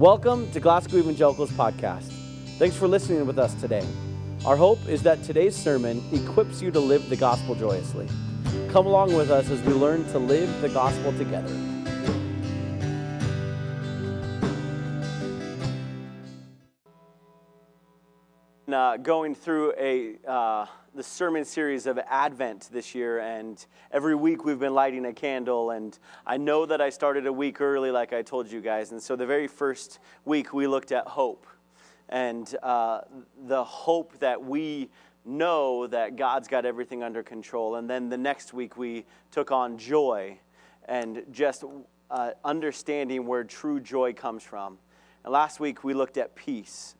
Welcome to Glasgow Evangelicals Podcast. Thanks for listening with us today. Our hope is that today's sermon equips you to live the gospel joyously. Come along with us as we learn to live the gospel together. Uh, going through a uh, the sermon series of Advent this year, and every week we've been lighting a candle. And I know that I started a week early, like I told you guys. And so the very first week we looked at hope, and uh, the hope that we know that God's got everything under control. And then the next week we took on joy, and just uh, understanding where true joy comes from. And last week we looked at peace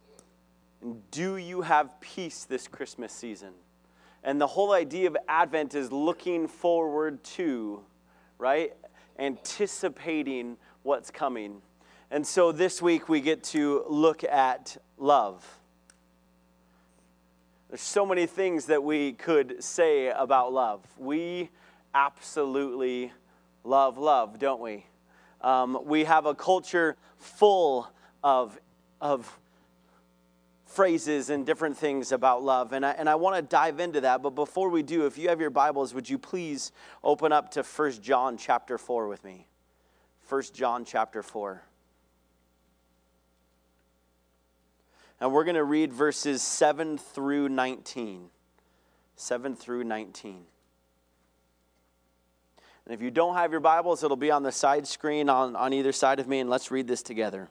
do you have peace this Christmas season? And the whole idea of Advent is looking forward to, right? Anticipating what's coming. And so this week we get to look at love. There's so many things that we could say about love. We absolutely love love, don't we? Um, we have a culture full of, of phrases and different things about love. And I, and I want to dive into that. But before we do, if you have your Bibles, would you please open up to 1 John chapter 4 with me? 1 John chapter 4. And we're going to read verses 7 through 19. 7 through 19. And if you don't have your Bibles, it'll be on the side screen on, on either side of me, and let's read this together.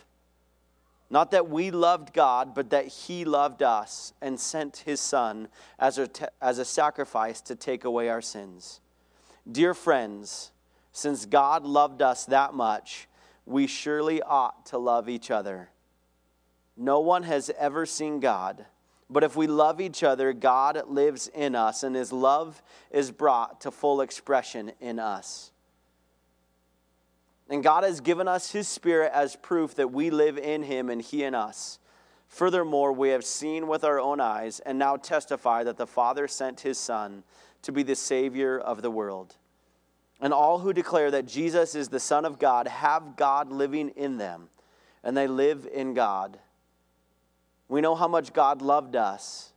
Not that we loved God, but that He loved us and sent His Son as a, as a sacrifice to take away our sins. Dear friends, since God loved us that much, we surely ought to love each other. No one has ever seen God, but if we love each other, God lives in us, and His love is brought to full expression in us. And God has given us His Spirit as proof that we live in Him and He in us. Furthermore, we have seen with our own eyes and now testify that the Father sent His Son to be the Savior of the world. And all who declare that Jesus is the Son of God have God living in them, and they live in God. We know how much God loved us,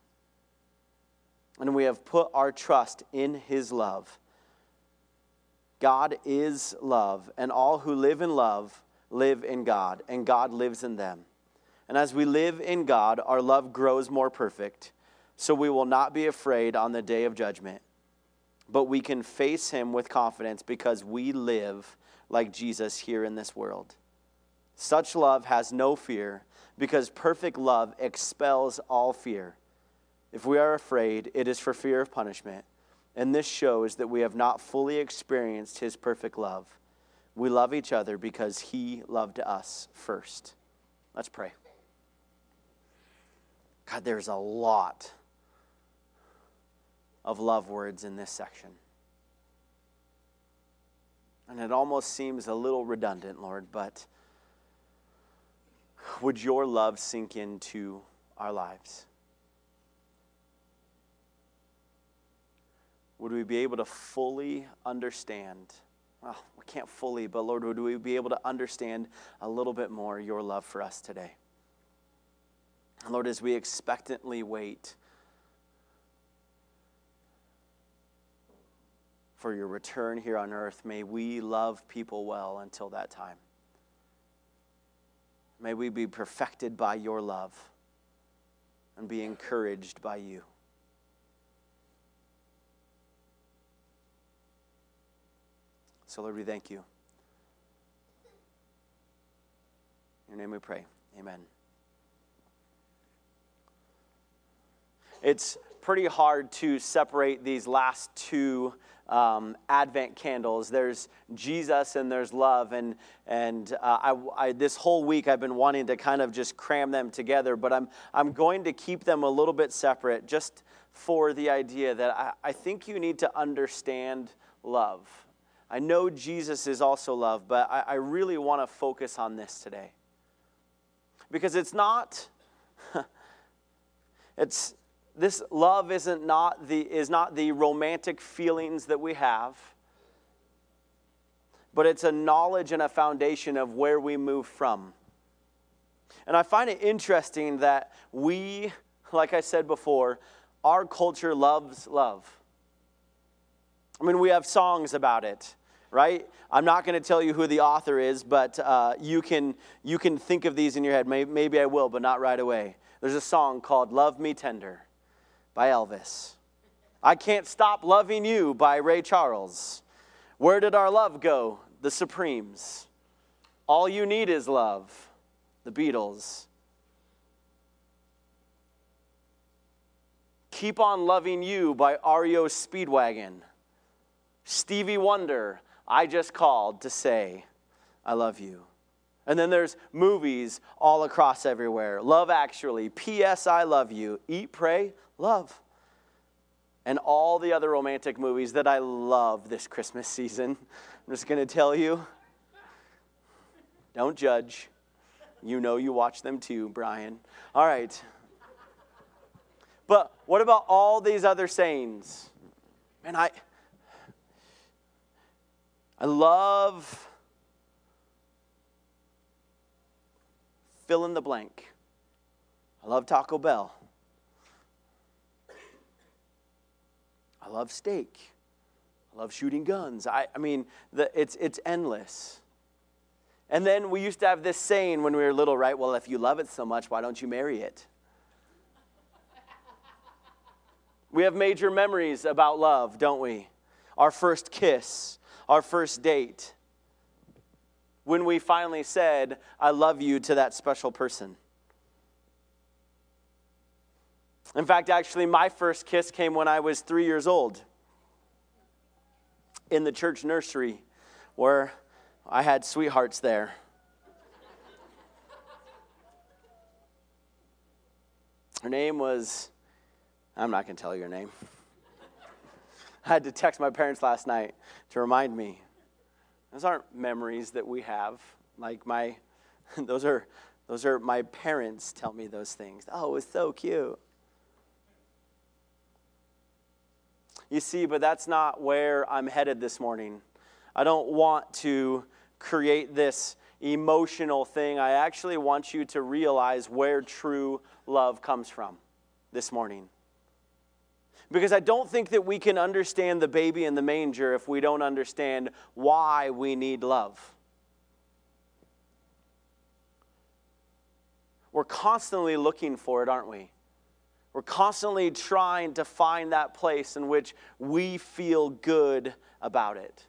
and we have put our trust in His love. God is love, and all who live in love live in God, and God lives in them. And as we live in God, our love grows more perfect, so we will not be afraid on the day of judgment, but we can face Him with confidence because we live like Jesus here in this world. Such love has no fear because perfect love expels all fear. If we are afraid, it is for fear of punishment and this shows that we have not fully experienced his perfect love. We love each other because he loved us first. Let's pray. God, there's a lot of love words in this section. And it almost seems a little redundant, Lord, but would your love sink into our lives? Would we be able to fully understand? Well, we can't fully, but Lord, would we be able to understand a little bit more your love for us today? Lord, as we expectantly wait for your return here on earth, may we love people well until that time. May we be perfected by your love and be encouraged by you. So, Lord, we thank you. In your name we pray. Amen. It's pretty hard to separate these last two um, Advent candles. There's Jesus and there's love. And, and uh, I, I, this whole week I've been wanting to kind of just cram them together, but I'm, I'm going to keep them a little bit separate just for the idea that I, I think you need to understand love. I know Jesus is also love, but I, I really want to focus on this today. Because it's not, it's, this love isn't not the, is not the romantic feelings that we have, but it's a knowledge and a foundation of where we move from. And I find it interesting that we, like I said before, our culture loves love. I mean, we have songs about it, right? I'm not going to tell you who the author is, but uh, you, can, you can think of these in your head. Maybe, maybe I will, but not right away. There's a song called Love Me Tender by Elvis. I Can't Stop Loving You by Ray Charles. Where Did Our Love Go? The Supremes. All You Need Is Love, the Beatles. Keep on Loving You by REO Speedwagon. Stevie Wonder, I just called to say, I love you. And then there's movies all across everywhere. Love Actually, P.S. I Love You, Eat, Pray, Love. And all the other romantic movies that I love this Christmas season. I'm just going to tell you don't judge. You know you watch them too, Brian. All right. But what about all these other sayings? Man, I I love fill in the blank. I love Taco Bell. I love steak. I love shooting guns. I, I mean, the, it's, it's endless. And then we used to have this saying when we were little, right? Well, if you love it so much, why don't you marry it? we have major memories about love, don't we? Our first kiss, our first date, when we finally said, I love you to that special person. In fact, actually, my first kiss came when I was three years old in the church nursery where I had sweethearts there. Her name was, I'm not going to tell you her name. I had to text my parents last night to remind me. Those aren't memories that we have. Like my, those are, those are my parents tell me those things. Oh, it was so cute. You see, but that's not where I'm headed this morning. I don't want to create this emotional thing. I actually want you to realize where true love comes from this morning. Because I don't think that we can understand the baby in the manger if we don't understand why we need love. We're constantly looking for it, aren't we? We're constantly trying to find that place in which we feel good about it.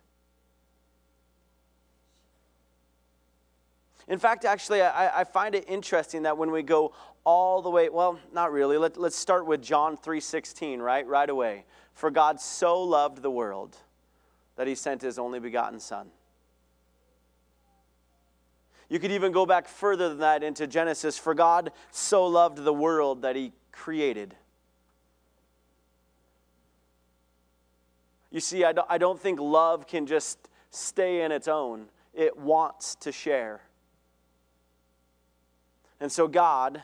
In fact, actually, I, I, find it interesting that when we go all the way, well, not really. Let, let's start with John 3.16, right? Right away. For God so loved the world that he sent his only begotten Son. You could even go back further than that into Genesis. For God so loved the world that he created. You see, I don't, I don't think love can just stay in its own, it wants to share. And so God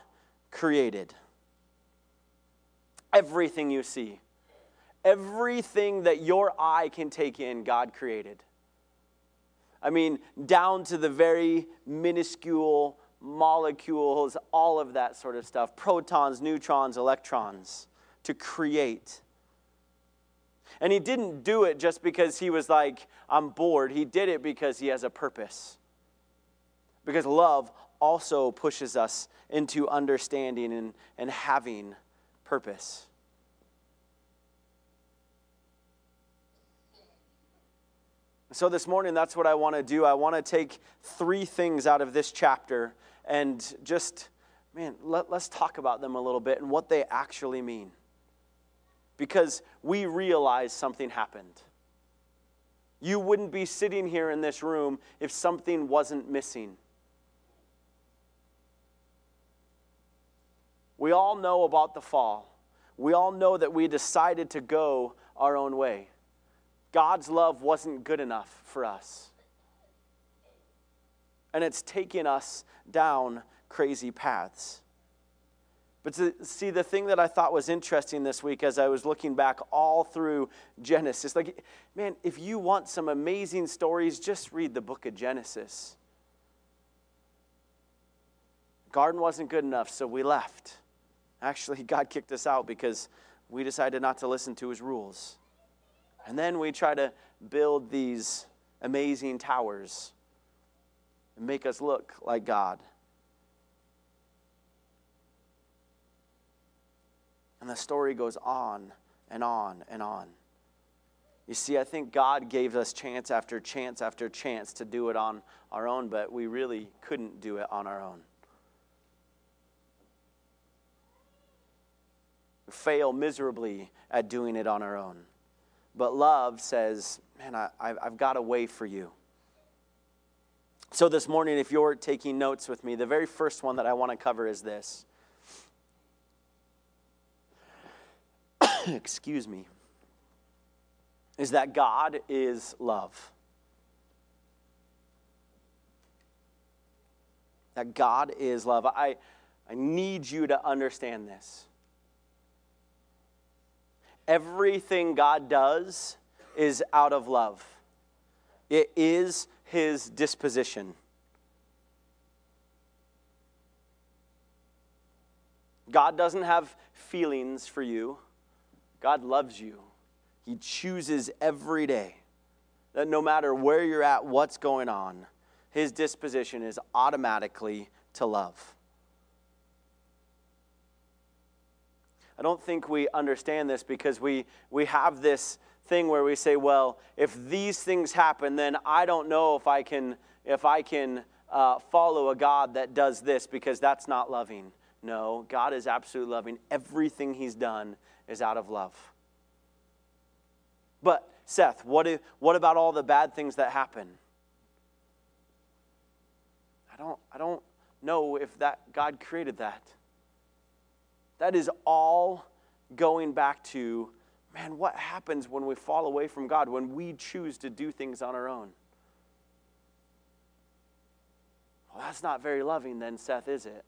created everything you see, everything that your eye can take in, God created. I mean, down to the very minuscule molecules, all of that sort of stuff protons, neutrons, electrons to create. And he didn't do it just because he was like, I'm bored. He did it because he has a purpose. Because love also pushes us into understanding and, and having purpose. So, this morning, that's what I want to do. I want to take three things out of this chapter and just, man, let, let's talk about them a little bit and what they actually mean. Because we realize something happened. You wouldn't be sitting here in this room if something wasn't missing. We all know about the fall. We all know that we decided to go our own way. God's love wasn't good enough for us. And it's taken us down crazy paths. But to see, the thing that I thought was interesting this week as I was looking back all through Genesis, like, man, if you want some amazing stories, just read the book of Genesis. Garden wasn't good enough, so we left. Actually, God kicked us out because we decided not to listen to his rules. And then we try to build these amazing towers and make us look like God. And the story goes on and on and on. You see, I think God gave us chance after chance after chance to do it on our own, but we really couldn't do it on our own. Fail miserably at doing it on our own. But love says, man, I, I've got a way for you. So this morning, if you're taking notes with me, the very first one that I want to cover is this. Excuse me. Is that God is love. That God is love. I, I need you to understand this. Everything God does is out of love, it is His disposition. God doesn't have feelings for you. God loves you. He chooses every day that no matter where you're at, what's going on, his disposition is automatically to love. I don't think we understand this because we, we have this thing where we say, well, if these things happen, then I don't know if I can, if I can uh, follow a God that does this because that's not loving. No, God is absolutely loving. Everything He's done is out of love. But, Seth, what, if, what about all the bad things that happen? I don't, I don't know if that God created that. That is all going back to, man, what happens when we fall away from God, when we choose to do things on our own? Well, that's not very loving, then, Seth, is it?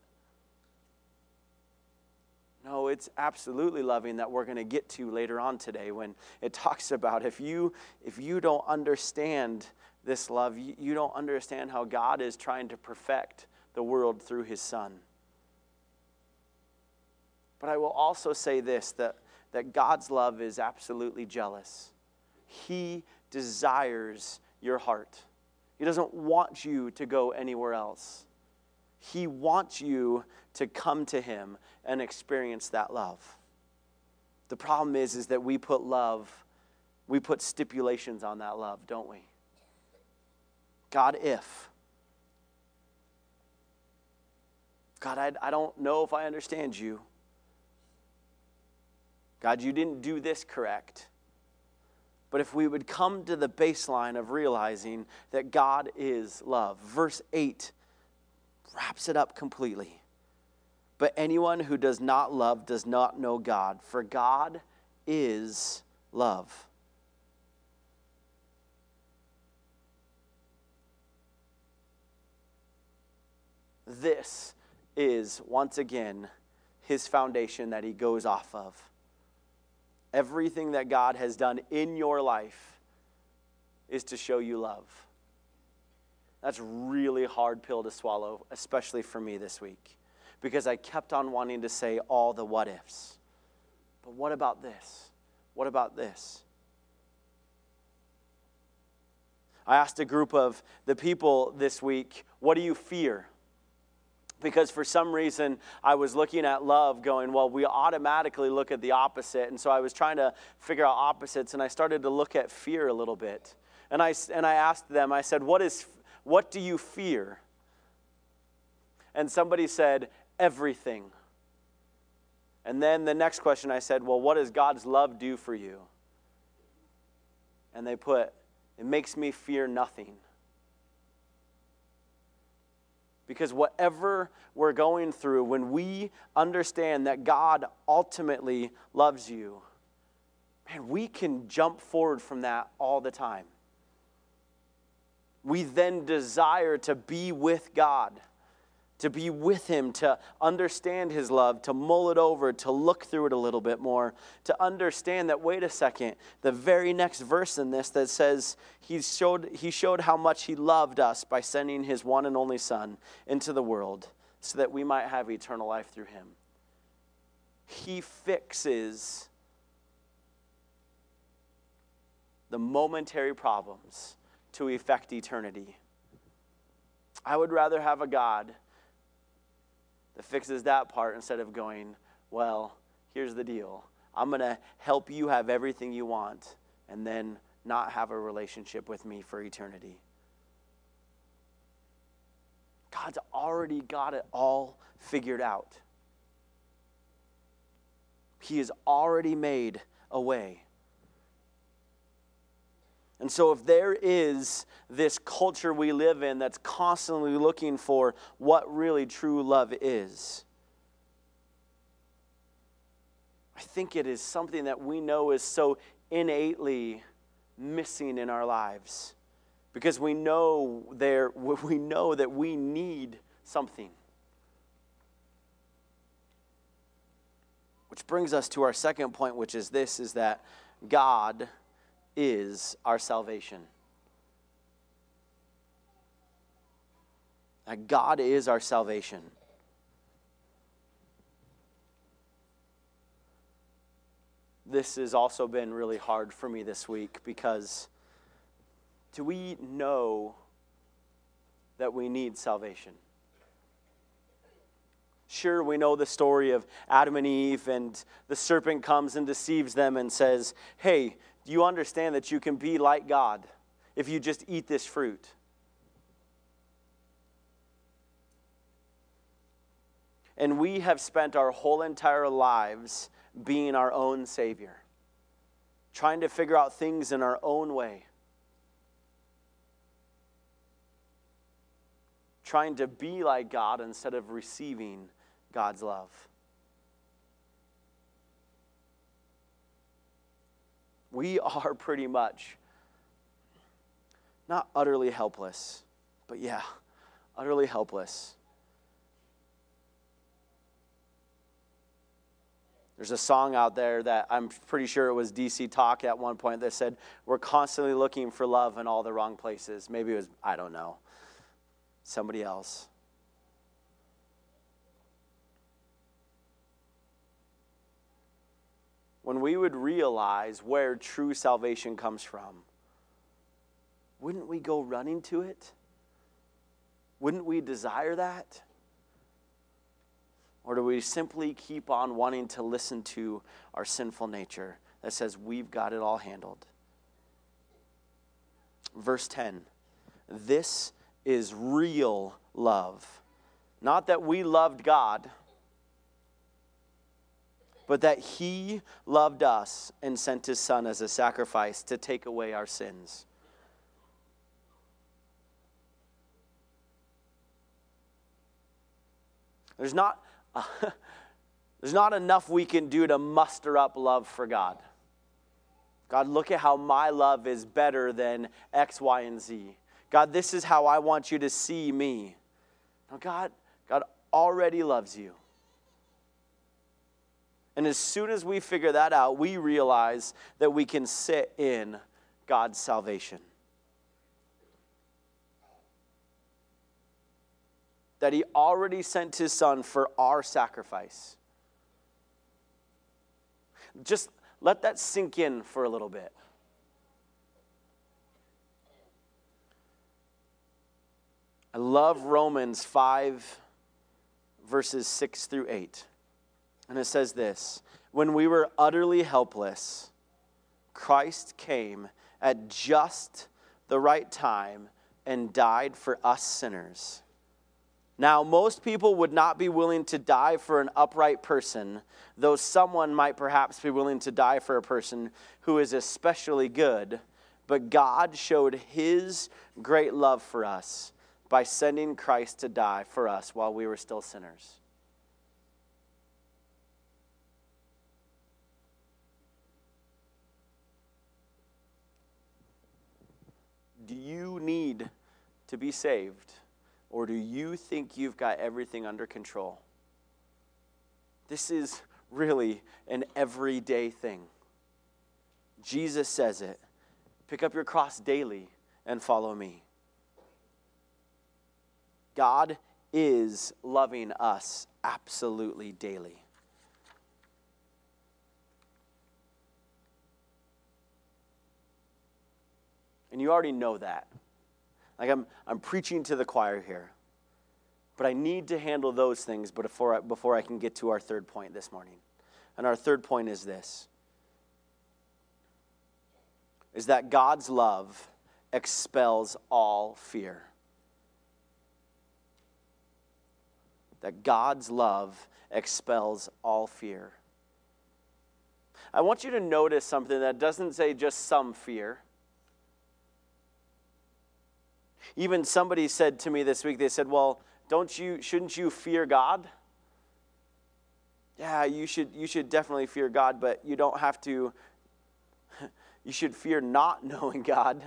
No, it's absolutely loving that we're going to get to later on today when it talks about if you if you don't understand this love, you, you don't understand how God is trying to perfect the world through his son. But I will also say this that, that God's love is absolutely jealous. He desires your heart, He doesn't want you to go anywhere else. He wants you to come to Him and experience that love. The problem is, is that we put love, we put stipulations on that love, don't we? God, if. God, I, I don't know if I understand you. God, you didn't do this correct. But if we would come to the baseline of realizing that God is love, verse 8 wraps it up completely. But anyone who does not love does not know God, for God is love. This is, once again, his foundation that he goes off of everything that God has done in your life is to show you love. That's really hard pill to swallow, especially for me this week, because I kept on wanting to say all the what ifs. But what about this? What about this? I asked a group of the people this week, what do you fear? Because for some reason I was looking at love going, well, we automatically look at the opposite. And so I was trying to figure out opposites, and I started to look at fear a little bit. And I, and I asked them, I said, what, is, what do you fear? And somebody said, everything. And then the next question I said, well, what does God's love do for you? And they put it makes me fear nothing. Because whatever we're going through, when we understand that God ultimately loves you, man, we can jump forward from that all the time. We then desire to be with God to be with Him, to understand His love, to mull it over, to look through it a little bit more, to understand that, wait a second, the very next verse in this that says he showed, he showed how much He loved us by sending His one and only Son into the world so that we might have eternal life through Him. He fixes the momentary problems to effect eternity. I would rather have a God that fixes that part instead of going, well, here's the deal. I'm going to help you have everything you want and then not have a relationship with me for eternity. God's already got it all figured out. He has already made a way. And so, if there is this culture we live in that's constantly looking for what really true love is, I think it is something that we know is so innately missing in our lives because we know there we know that we need something. Which brings us to our second point which is this is that God is our salvation. That God is our salvation. This has also been really hard for me this week because do we know that we need salvation? Sure, we know the story of Adam and Eve, and the serpent comes and deceives them and says, Hey, do you understand that you can be like God if you just eat this fruit? And we have spent our whole entire lives being our own Savior, trying to figure out things in our own way, trying to be like God instead of receiving God's love. We are pretty much not utterly helpless, but yeah, utterly helpless. There's a song out there that I'm pretty sure it was DC Talk at one point that said, We're constantly looking for love in all the wrong places. Maybe it was, I don't know, somebody else. When we would realize where true salvation comes from, wouldn't we go running to it? Wouldn't we desire that? Or do we simply keep on wanting to listen to our sinful nature that says we've got it all handled? Verse 10 This is real love. Not that we loved God but that he loved us and sent his son as a sacrifice to take away our sins. There's not, uh, there's not enough we can do to muster up love for God. God, look at how my love is better than X, Y, and Z. God, this is how I want you to see me. Now, God, God already loves you. And as soon as we figure that out, we realize that we can sit in God's salvation. That He already sent His Son for our sacrifice. Just let that sink in for a little bit. I love Romans 5, verses 6 through 8. And it says this When we were utterly helpless, Christ came at just the right time and died for us sinners. Now, most people would not be willing to die for an upright person, though someone might perhaps be willing to die for a person who is especially good. But God showed his great love for us by sending Christ to die for us while we were still sinners. Do you need to be saved, or do you think you've got everything under control? This is really an everyday thing. Jesus says it pick up your cross daily and follow me. God is loving us absolutely daily. And you already know that. Like I'm, I'm preaching to the choir here. But I need to handle those things before I, before I can get to our third point this morning. And our third point is this is that God's love expels all fear. That God's love expels all fear. I want you to notice something that doesn't say just some fear. Even somebody said to me this week, they said, Well, don't you shouldn't you fear God? Yeah, you should you should definitely fear God, but you don't have to you should fear not knowing God.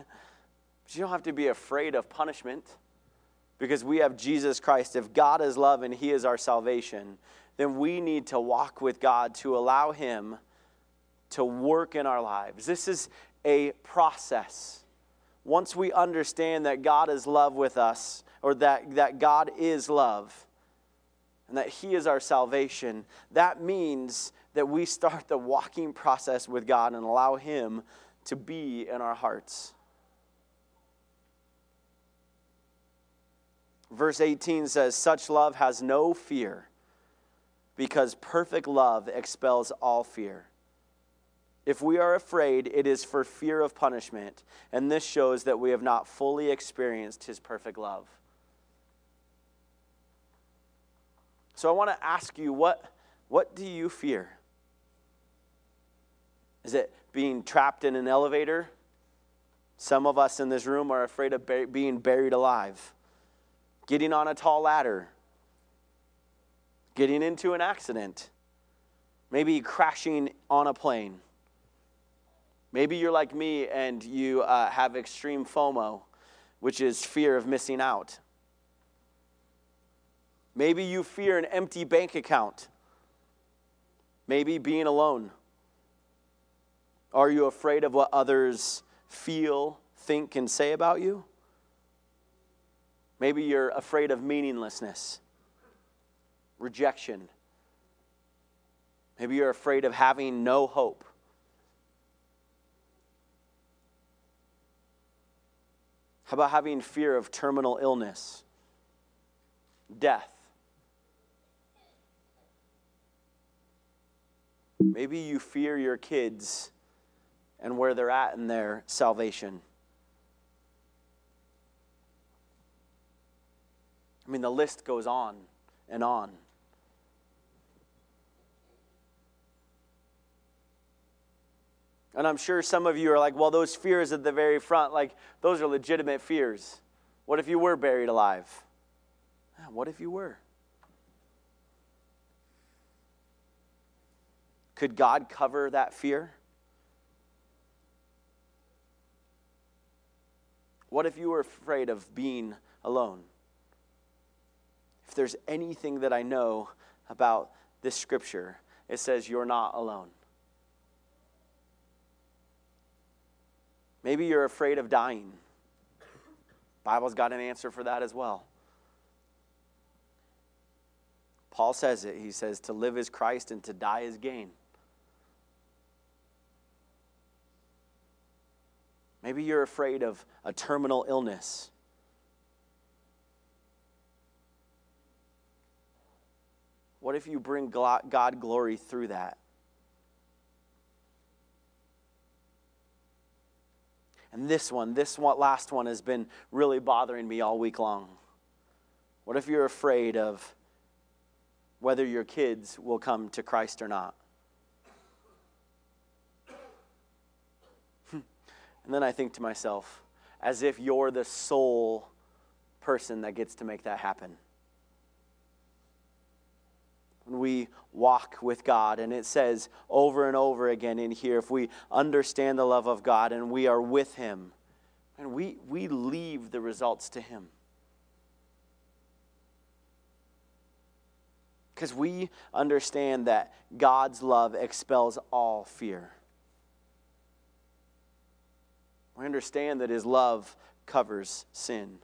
But you don't have to be afraid of punishment because we have Jesus Christ. If God is love and He is our salvation, then we need to walk with God to allow Him to work in our lives. This is a process. Once we understand that God is love with us, or that, that God is love and that He is our salvation, that means that we start the walking process with God and allow Him to be in our hearts. Verse 18 says, Such love has no fear, because perfect love expels all fear. If we are afraid, it is for fear of punishment, and this shows that we have not fully experienced His perfect love. So I want to ask you what, what do you fear? Is it being trapped in an elevator? Some of us in this room are afraid of being buried alive. Getting on a tall ladder. Getting into an accident. Maybe crashing on a plane. Maybe you're like me and you uh, have extreme FOMO, which is fear of missing out. Maybe you fear an empty bank account. Maybe being alone. Are you afraid of what others feel, think, and say about you? Maybe you're afraid of meaninglessness, rejection. Maybe you're afraid of having no hope. How about having fear of terminal illness, death? Maybe you fear your kids and where they're at in their salvation. I mean, the list goes on and on. And I'm sure some of you are like, well, those fears at the very front, like, those are legitimate fears. What if you were buried alive? What if you were? Could God cover that fear? What if you were afraid of being alone? If there's anything that I know about this scripture, it says you're not alone. Maybe you're afraid of dying. Bible's got an answer for that as well. Paul says it. He says to live is Christ and to die is gain. Maybe you're afraid of a terminal illness. What if you bring God glory through that? And this one, this one, last one has been really bothering me all week long. What if you're afraid of whether your kids will come to Christ or not? And then I think to myself, as if you're the sole person that gets to make that happen. When we walk with God, and it says over and over again in here, if we understand the love of God and we are with Him, and we, we leave the results to Him. Because we understand that God's love expels all fear. We understand that His love covers sin,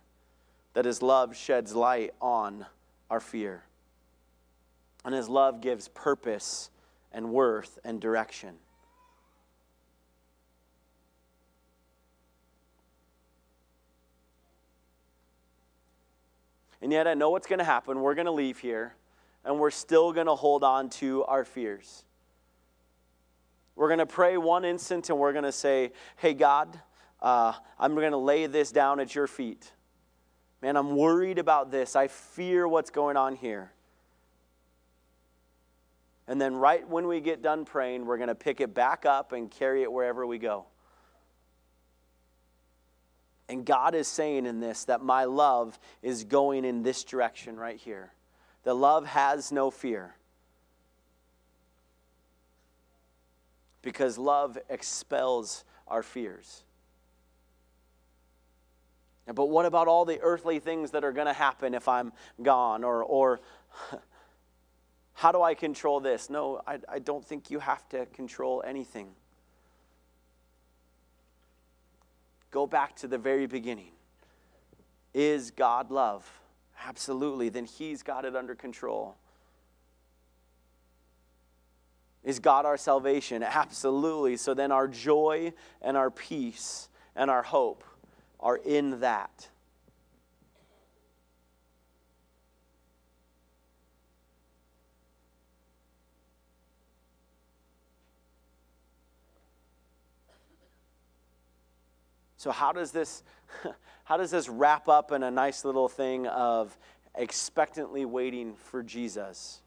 that His love sheds light on our fear, and His love gives purpose and worth and direction. And yet, I know what's going to happen. We're going to leave here, and we're still going to hold on to our fears. We're going to pray one instant, and we're going to say, Hey, God, uh, I'm going to lay this down at your feet. Man, I'm worried about this. I fear what's going on here. And then, right when we get done praying, we're going to pick it back up and carry it wherever we go. And God is saying in this that my love is going in this direction right here. The love has no fear. Because love expels our fears. But what about all the earthly things that are going to happen if I'm gone? Or, or how do I control this? No, I, I don't think you have to control anything. Go back to the very beginning. Is God love? Absolutely. Then He's got it under control. Is God our salvation? Absolutely. So then our joy and our peace and our hope are in that. So how does this how does this wrap up in a nice little thing of expectantly waiting for Jesus?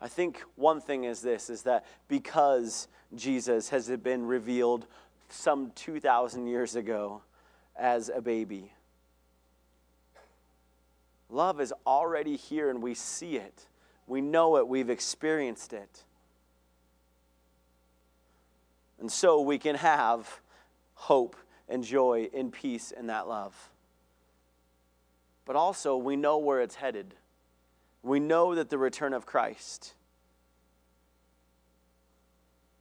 I think one thing is this is that because Jesus has been revealed some 2,000 years ago as a baby, love is already here and we see it. We know it, we've experienced it. And so we can have hope and joy and peace in that love. But also, we know where it's headed we know that the return of Christ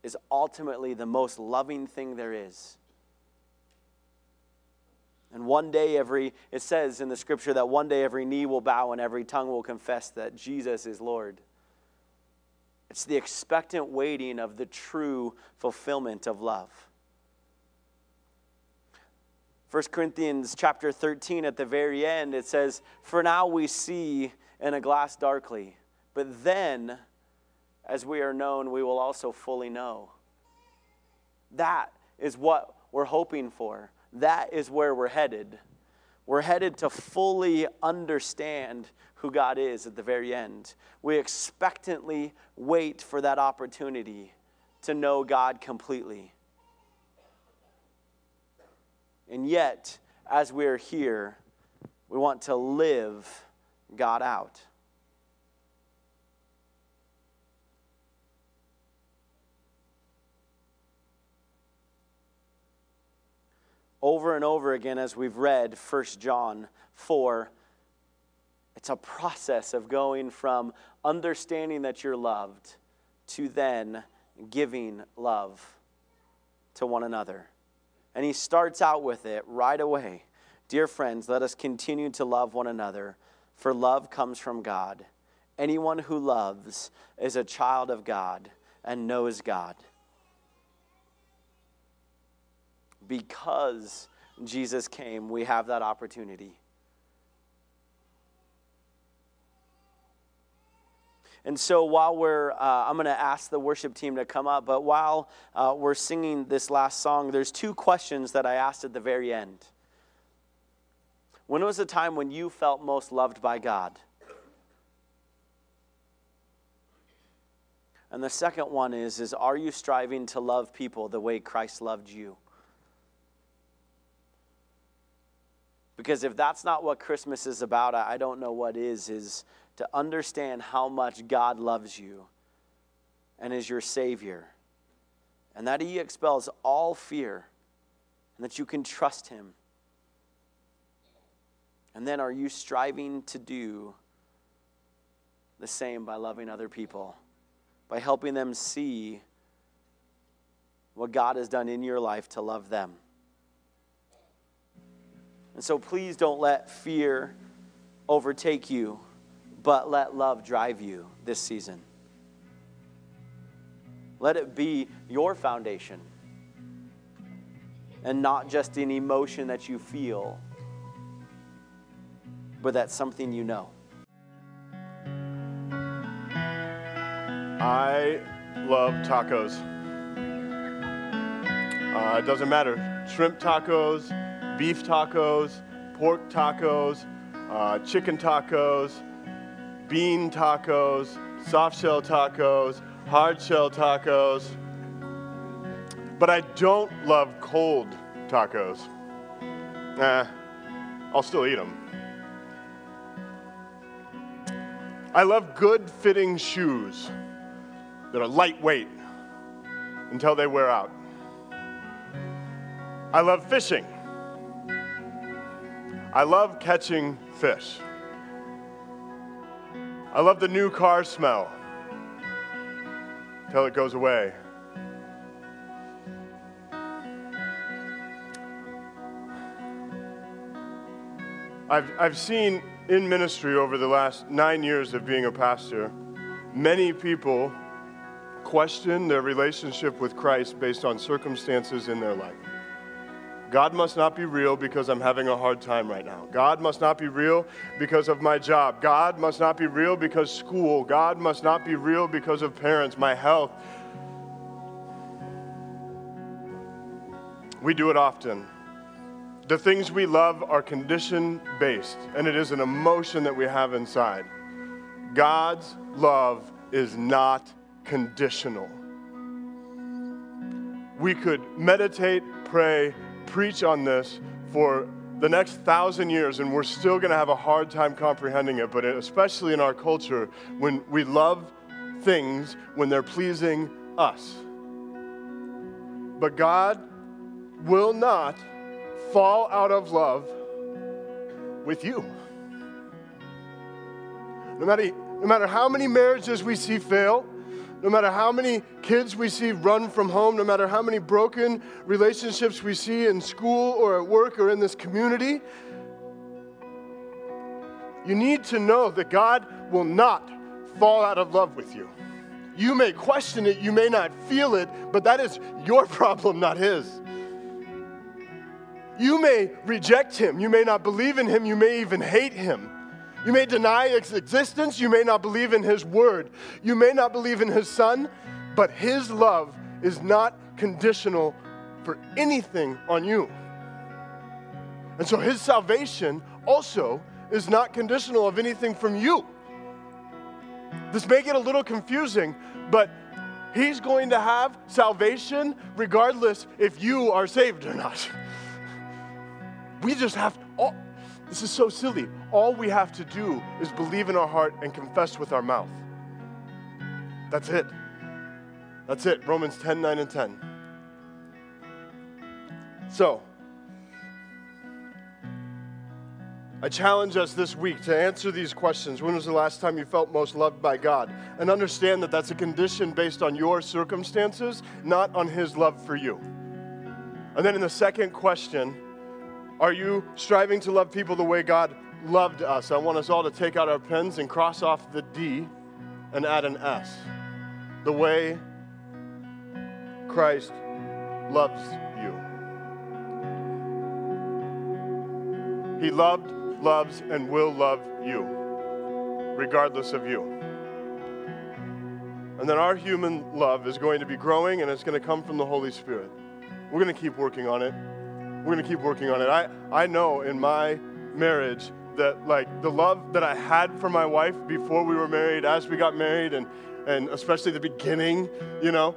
is ultimately the most loving thing there is. And one day, every, it says in the scripture that one day every knee will bow and every tongue will confess that Jesus is Lord. It's the expectant waiting of the true fulfillment of love. 1 Corinthians chapter 13 at the very end, it says, For now we see in a glass darkly. But then, as we are known, we will also fully know. That is what we're hoping for. That is where we're headed. We're headed to fully understand who God is at the very end. We expectantly wait for that opportunity to know God completely. And yet, as we're here, we want to live God out. Over and over again, as we've read 1 John 4, it's a process of going from understanding that you're loved to then giving love to one another. And he starts out with it right away. Dear friends, let us continue to love one another for love comes from God. Anyone who loves is a child of God and knows God. Because Jesus came, we have that opportunity. And so while we're, uh, I'm going to ask the worship team to come up, but while uh, we're singing this last song, there's two questions that I asked at the very end. When was the time when you felt most loved by God? And the second one is is are you striving to love people the way Christ loved you? Because if that's not what Christmas is about, I don't know what is is to understand how much God loves you and is your savior. And that he expels all fear and that you can trust him. And then are you striving to do the same by loving other people? by helping them see what God has done in your life to love them. And so please don't let fear overtake you, but let love drive you this season. Let it be your foundation and not just an emotion that you feel, but that's something you know. I love tacos. Uh, it doesn't matter. Shrimp tacos, beef tacos, pork tacos, uh, chicken tacos, bean tacos, soft shell tacos, hard shell tacos. But I don't love cold tacos. Nah, I'll still eat them. I love good fitting shoes that are lightweight until they wear out. I love fishing. I love catching fish. I love the new car smell until it goes away. I've, I've seen in ministry over the last nine years of being a pastor many people question their relationship with Christ based on circumstances in their life. God must not be real because I'm having a hard time right now. God must not be real because of my job. God must not be real because school. God must not be real because of parents, my health. We do it often. The things we love are condition based, and it is an emotion that we have inside. God's love is not conditional. We could meditate, pray, preach on this for the next thousand years, and we're still going to have a hard time comprehending it. But especially in our culture, when we love things when they're pleasing us. But God will not fall out of love with you. No matter, no matter how many marriages we see fail, no matter how many kids we see run from home, no matter how many broken relationships we see in school or at work or in this community, you need to know that God will not fall out of love with you. You may question it, you may not feel it, but that is your problem, not His. You may reject Him, you may not believe in Him, you may even hate Him. You may deny his existence. You may not believe in his word. You may not believe in his son, but his love is not conditional for anything on you. And so his salvation also is not conditional of anything from you. This may get a little confusing, but he's going to have salvation regardless if you are saved or not. We just have, all, this is so silly. All we have to do is believe in our heart and confess with our mouth. That's it. That's it. Romans 10 9 and 10. So, I challenge us this week to answer these questions. When was the last time you felt most loved by God? And understand that that's a condition based on your circumstances, not on His love for you. And then in the second question, are you striving to love people the way God loved us? I want us all to take out our pens and cross off the D and add an S. The way Christ loves you. He loved, loves, and will love you, regardless of you. And then our human love is going to be growing and it's going to come from the Holy Spirit. We're going to keep working on it we're going to keep working on it. I, I know in my marriage that like the love that I had for my wife before we were married, as we got married, and and especially the beginning, you know,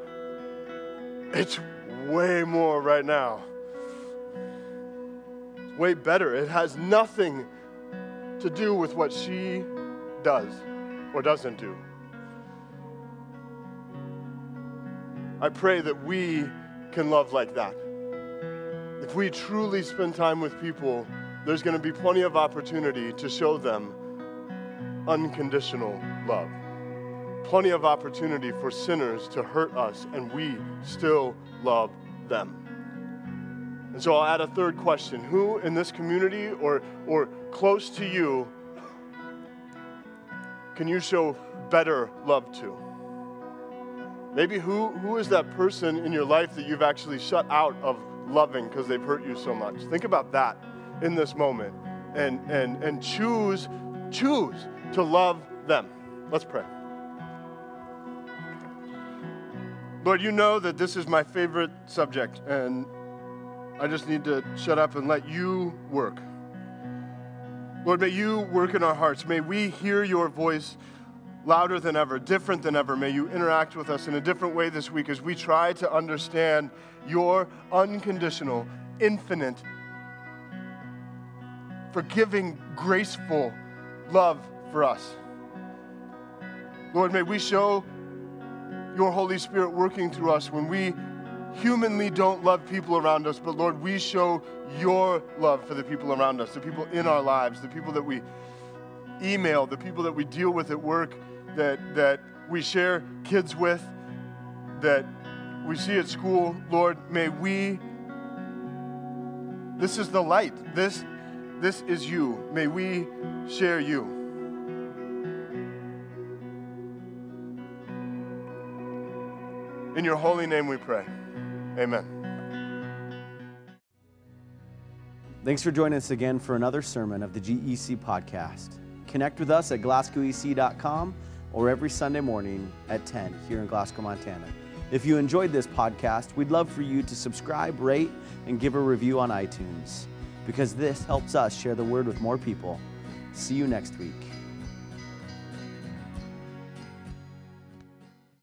it's way more right now. It's way better. It has nothing to do with what she does or doesn't do. I pray that we can love like that. If we truly spend time with people, there's going to be plenty of opportunity to show them unconditional love. Plenty of opportunity for sinners to hurt us, and we still love them. And so I'll add a third question Who in this community or, or close to you can you show better love to? Maybe who, who is that person in your life that you've actually shut out of loving because they've hurt you so much? Think about that in this moment and, and, and choose, choose to love them. Let's pray. Lord, you know that this is my favorite subject, and I just need to shut up and let you work. Lord, may you work in our hearts. May we hear your voice louder than ever, different than ever. May you interact with us in a different way this week as we try to understand your unconditional, infinite, forgiving, graceful love for us. Lord, may we show your Holy Spirit working through us when we humanly don't love people around us, but Lord, we show your love for the people around us, the people in our lives, the people that we email, the people that we deal with at work, that, that we share kids with, that we see at school, Lord, may we, this is the light. This, this is you. May we share you. In your holy name we pray. Amen. Thanks for joining us again for another sermon of the GEC podcast. Connect with us at glasgowec.com or every Sunday morning at 10 here in Glasgow, Montana. If you enjoyed this podcast, we'd love for you to subscribe, rate, and give a review on iTunes because this helps us share the word with more people. See you next week.